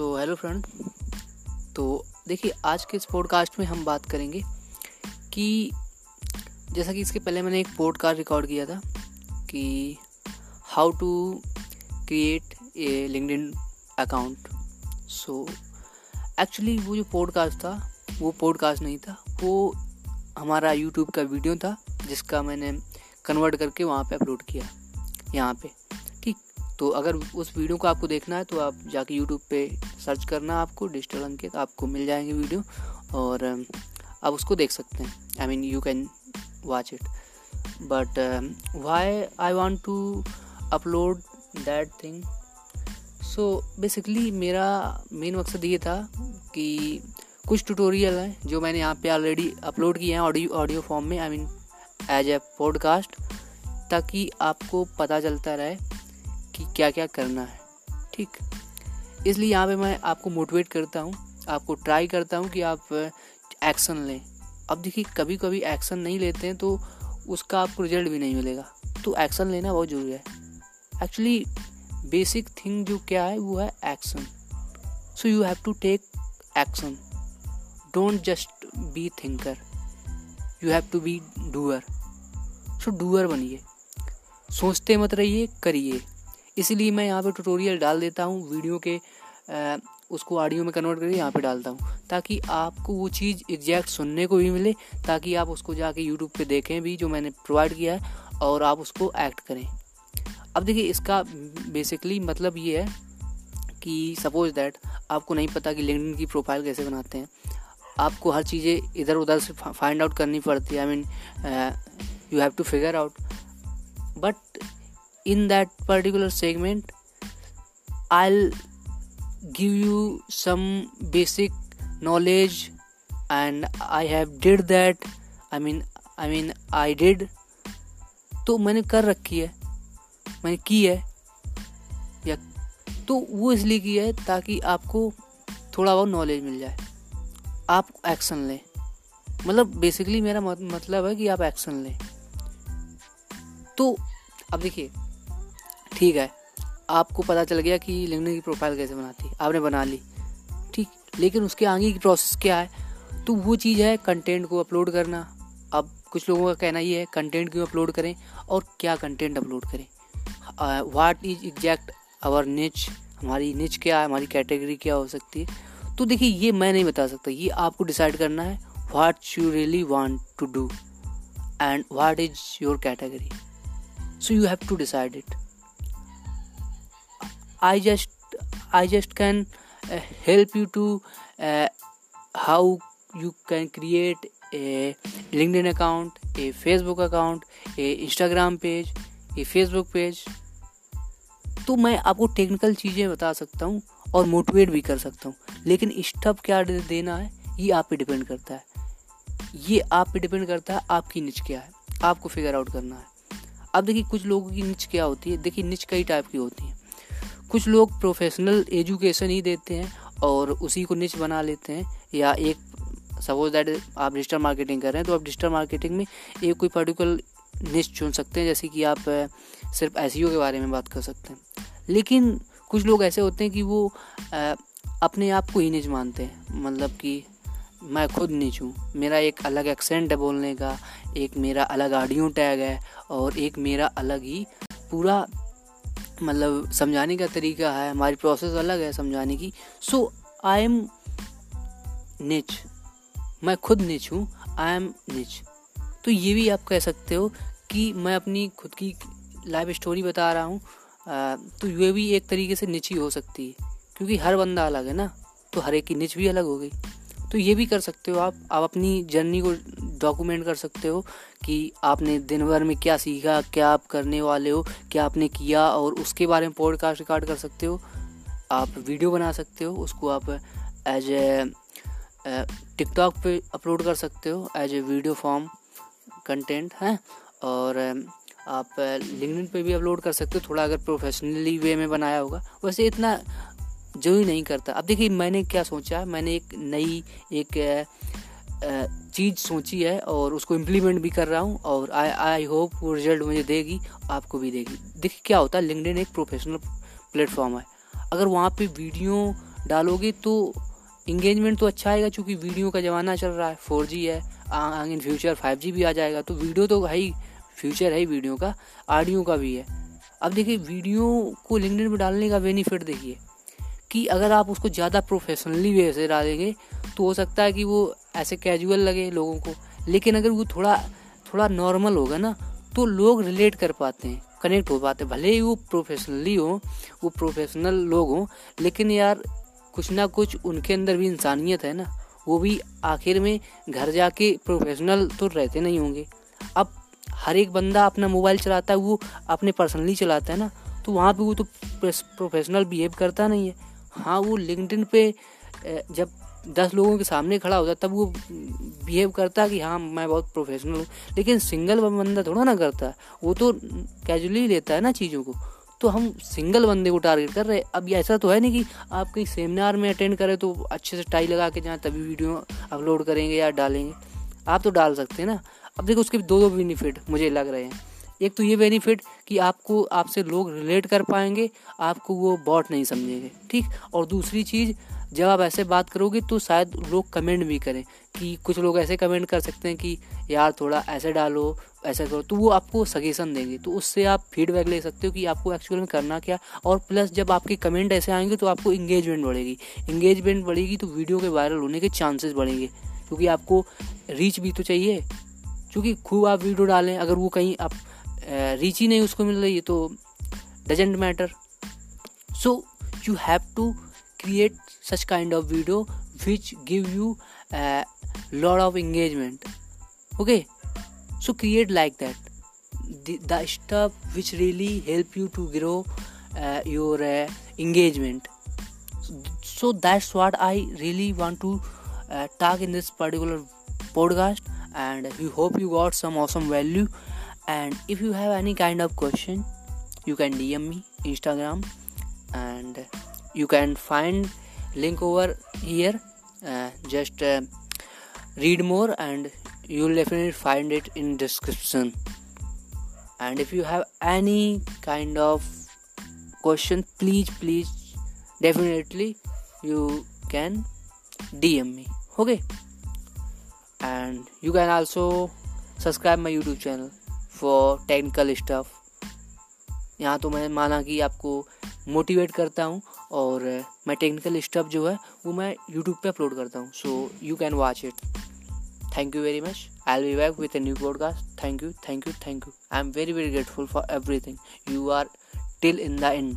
So hello friend. तो देखिए, आज के इस पॉडकास्ट में हम बात करेंगे कि जैसा कि इसके पहले मैंने एक पॉडकास्ट रिकॉर्ड किया था कि how to create a linked account so actually वो जो पॉडकास्ट था, वो पॉडकास्ट नहीं था, वो हमारा यूट्यूब का वीडियो था, जिसका मैंने कन्वर्ट करके वहाँ पे अपलोड किया, यहाँ पे। तो अगर उस वीडियो को आपको देखना है तो आप जाके यूट्यूब पे सर्च करना आपको, डिजिटल अंकित आपको मिल जाएँगे वीडियो। और आप उसको देख सकते हैं। I mean you can watch it but why I want to upload that thing so basically मेरा मेन मकसद ये था कि कुछ ट्यूटोरियल हैं, जो मैंने यहाँ पे ऑलरेडी अपलोड किए हैं ऑडियो ऑडियो फॉर्म में। I mean as a podcast ताकि आपको पता चलता रहे कि क्या क्या करना है, ठीक? इसलिए यहाँ पे मैं आपको मोटिवेट करता हूँ, आपको ट्राई करता हूँ कि आप एक्शन लें। अब देखिए कभी कभी एक्शन नहीं लेते हैं तो उसका आपको रिज़ल्ट भी नहीं मिलेगा। तो एक्शन लेना बहुत ज़रूरी है। एक्चुअली बेसिक थिंग जो क्या है, वो है action so you have to take action don't just be thinker you have to be doer so doer बनिए। सोचते मत रहिए, करिए। इसीलिए मैं यहाँ पे ट्यूटोरियल डाल देता हूँ वीडियो के आ, उसको ऑडियो में कन्वर्ट करके यहाँ पे डालता हूँ ताकि आपको वो चीज़ एग्जैक्ट सुनने को भी मिले ताकि आप उसको जाके यूट्यूब पे देखें भी जो मैंने प्रोवाइड किया है और आप उसको एक्ट करें। अब देखिए इसका बेसिकली मतलब ये है कि सपोज़ दैट आपको नहीं पता कि लिंकडिन की प्रोफ़ाइल कैसे बनाते हैं। आपको हर चीज़ें इधर उधर से फाइंड आउट करनी पड़ती है I mean you have to figure out but in that particular segment i'll give you some basic knowledge and i have did that i mean i mean i did तो मैंने कर रखी है मैंने की है या तो वो इसलिए किया है ताकि आपको थोड़ा बहुत नॉलेज मिल जाए आप एक्शन लें मतलब बेसिकली मेरा मतलब है कि आप एक्शन लें तो अब देखिए ठीक है। आपको पता चल गया कि लिंक्डइन की प्रोफ़ाइल कैसे बनाती है। आपने बना ली। ठीक, लेकिन उसके आगे की प्रोसेस क्या है? तो वो चीज़ है कंटेंट को अपलोड करना। अब कुछ लोगों का कहना ये है कंटेंट क्यों अपलोड करें और क्या कंटेंट अपलोड करें? What is exact our niche हमारी निच क्या है? हमारी कैटेगरी क्या हो सकती है? तो देखिए, ये मैं नहीं बता सकता। ये आपको डिसाइड करना है what you really want to do and what is your category so you have to decide it i just i just can uh, help you to uh, how you can create a linkedin account a facebook account a instagram page a facebook page. तो मैं आपको technical चीज़ें बता सकता हूँ और motivate भी कर सकता हूँ। लेकिन स्टप क्या देना है? ये आप पे डिपेंड करता है। ये आप पे डिपेंड करता है आपकी निच क्या है? आपको फिगर आउट करना है। अब देखिए कुछ लोगों की निच क्या होती है? देखिए निच कई टाइप की होती है। कुछ लोग प्रोफेशनल एजुकेशन ही देते हैं और उसी को निच बना लेते हैं। या एक सपोज़ दैट आप डिजिटल मार्केटिंग कर रहे हैं तो आप डिजिटल मार्केटिंग में एक कोई पर्टिकुलर निच चुन सकते हैं, जैसे कि आप सिर्फ़ एस e के बारे में बात कर सकते हैं। लेकिन कुछ लोग ऐसे होते हैं कि वो अपने आप को ही निच मानते हैं। मतलब कि मैं खुद नीच हूँ। मेरा एक अलग एक्सेंट है बोलने का, एक मेरा अलग ऑडियो टैग है और एक मेरा अलग ही पूरा मतलब समझाने का तरीका है, हमारी प्रोसेस अलग है समझाने की। सो आई एम निच मैं खुद निच हूँ आई एम निच तो ये भी आप कह सकते हो कि मैं अपनी खुद की लाइफ स्टोरी बता रहा हूँ तो ये भी एक तरीके से निच ही सकती है, क्योंकि हर बंदा अलग है ना तो हर एक की निच भी अलग हो गई। तो ये भी कर सकते हो आप आप अपनी जर्नी को डॉक्यूमेंट कर सकते हो कि आपने दिन भर में क्या सीखा, क्या आप करने वाले हो, क्या आपने किया और उसके बारे में पॉडकास्ट रिकॉर्ड कर सकते हो। आप वीडियो बना सकते हो, उसको आप एज ए टिकटॉक पे अपलोड कर सकते हो as a video form content है? और, आप लिंकडिन पे भी अपलोड कर सकते हो, थोड़ा अगर प्रोफेशनली वे में बनाया होगा। वैसे इतना जो ही नहीं करता। अब देखिए, मैंने क्या सोचा? मैंने एक नई, एक चीज़ सोची है और उसको इम्प्लीमेंट भी कर रहा हूँ और आई आई होप वो रिज़ल्ट मुझे देगी, आपको भी देगी। देखिए क्या होता है लिंकडिन एक प्रोफेशनल प्लेटफॉर्म है। अगर वहाँ पे वीडियो डालोगे तो इंगेजमेंट तो अच्छा आएगा क्योंकि वीडियो का ज़माना चल रहा है फोर है आगे इन फ्यूचर फाइव भी आ जाएगा। तो वीडियो तो भाई फ्यूचर है वीडियो का ऑडियो का भी है। अब देखिए वीडियो को लिंकडिन में डालने का बेनिफिट देखिए कि अगर आप उसको ज़्यादा प्रोफेशनली वे से डालेंगे तो हो सकता है कि वो ऐसे कैजुअल लगे लोगों को। लेकिन अगर वो थोड़ा थोड़ा नॉर्मल होगा ना तो लोग रिलेट कर पाते हैं कनेक्ट हो पाते हैं। भले ही वो प्रोफेशनली हो, वो प्रोफेशनल लोग हों, लेकिन यार, कुछ ना कुछ उनके अंदर भी इंसानियत है ना। वो भी आखिर में घर जाके प्रोफेशनल तो रहते नहीं होंगे। अब हर एक बंदा अपना मोबाइल चलाता है, वो अपने पर्सनली चलाता है ना तो वहाँ पे वो तो प्रोफेशनल बिहेव करता नहीं है। हाँ वो लिंकडिन पे जब दस लोगों के सामने खड़ा होता, तब वो बिहेव करता कि हाँ मैं बहुत प्रोफेशनल हूँ। लेकिन सिंगल बंदा थोड़ा ना करता। वो तो कैजुअली लेता है ना चीज़ों को। तो हम सिंगल बंदे को टारगेट कर रहे हैं। अब ऐसा तो है नहीं कि आप कहीं सेमिनार में अटेंड करें तो अच्छे से टाई लगा के जाए, तभी वीडियो अपलोड करेंगे या डालेंगे। आप तो डाल सकते हैं ना। अब देखो उसके दो दो बेनिफिट मुझे लग रहे हैं। एक तो ये बेनिफिट कि आपको, आपसे लोग रिलेट कर पाएँगे, आपको वो बॉट नहीं समझेंगे, ठीक? और दूसरी चीज़ जब आप ऐसे बात करोगे तो शायद लोग कमेंट भी करें कि कुछ लोग ऐसे कमेंट कर सकते हैं कि, यार, थोड़ा ऐसे डालो, ऐसा करो। तो वो आपको सजेशन देंगे। तो उससे आप फीडबैक ले सकते हो कि आपको एक्चुअल में करना क्या। और प्लस जब आपके कमेंट ऐसे आएँगे तो आपको इंगेजमेंट बढ़ेगी। इंगेजमेंट बढ़ेगी तो वीडियो के वायरल होने के चांसेस बढ़ेंगे। क्योंकि आपको रीच भी तो चाहिए। क्योंकि खूब आप वीडियो डालें, अगर वो कहीं आप रीच ही नहीं उसको मिल रही है तो doesn't matter so you have to create such kind of video which give you a lot of engagement. Okay? So create like that. The, the stuff which really help you to grow uh, your uh, engagement. So that's what i really want to uh, talk in this particular podcast and we hope you got some awesome value. And if you have any kind of question you can dm me instagram and you can find link over here uh, just uh, read more and you will definitely find it in description and if you have any kind of question please please definitely you can dm me okay and you can also subscribe my youtube channel for technical stuff यहाँ तो मैं माना कि आपको motivate करता हूँ और मैं टेक्निकल स्टप जो है, वो मैं यूट्यूब पे अपलोड करता हूँ। So you can watch it thank you very much I'll be back with a new podcast thank you thank you thank you I am very very grateful for everything you are till in the end